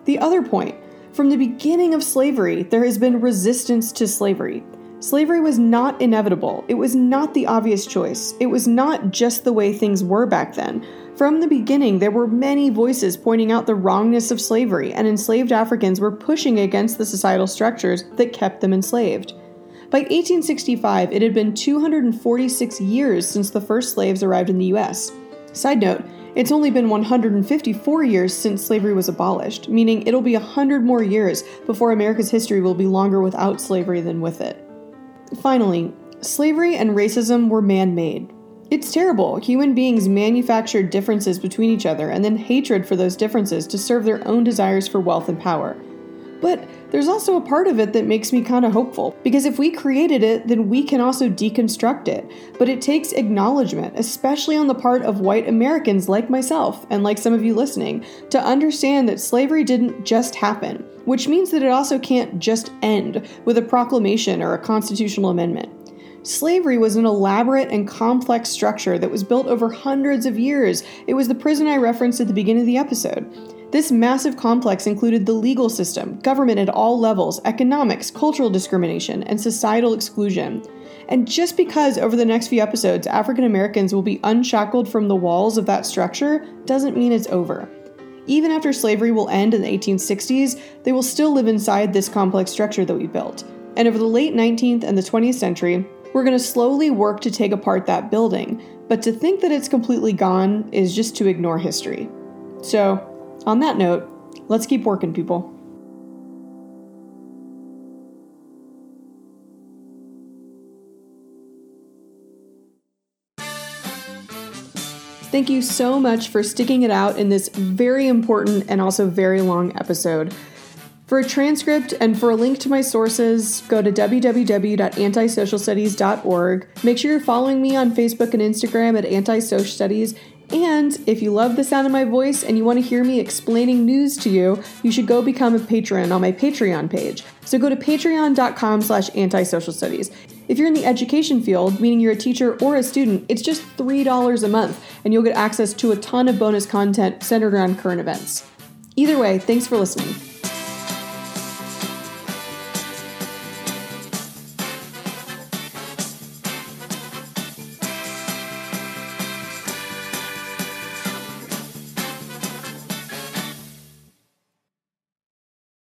The other point from the beginning of slavery, there has been resistance to slavery. Slavery was not inevitable. It was not the obvious choice. It was not just the way things were back then. From the beginning, there were many voices pointing out the wrongness of slavery, and enslaved Africans were pushing against the societal structures that kept them enslaved. By 1865, it had been 246 years since the first slaves arrived in the US. Side note, it's only been 154 years since slavery was abolished, meaning it'll be 100 more years before America's history will be longer without slavery than with it. Finally, slavery and racism were man made. It's terrible. Human beings manufactured differences between each other and then hatred for those differences to serve their own desires for wealth and power. But there's also a part of it that makes me kind of hopeful, because if we created it, then we can also deconstruct it. But it takes acknowledgement, especially on the part of white Americans like myself and like some of you listening, to understand that slavery didn't just happen, which means that it also can't just end with a proclamation or a constitutional amendment. Slavery was an elaborate and complex structure that was built over hundreds of years. It was the prison I referenced at the beginning of the episode. This massive complex included the legal system, government at all levels, economics, cultural discrimination, and societal exclusion. And just because over the next few episodes African Americans will be unshackled from the walls of that structure doesn't mean it's over. Even after slavery will end in the 1860s, they will still live inside this complex structure that we built. And over the late 19th and the 20th century, we're going to slowly work to take apart that building, but to think that it's completely gone is just to ignore history. So, on that note, let's keep working, people. Thank you so much for sticking it out in this very important and also very long episode. For a transcript and for a link to my sources, go to www.antisocialstudies.org. Make sure you're following me on Facebook and Instagram at Antisocial Studies and if you love the sound of my voice and you want to hear me explaining news to you, you should go become a patron on my Patreon page. So go to patreon.com slash antisocial studies. If you're in the education field, meaning you're a teacher or a student, it's just $3 a month, and you'll get access to a ton of bonus content centered around current events. Either way, thanks for listening.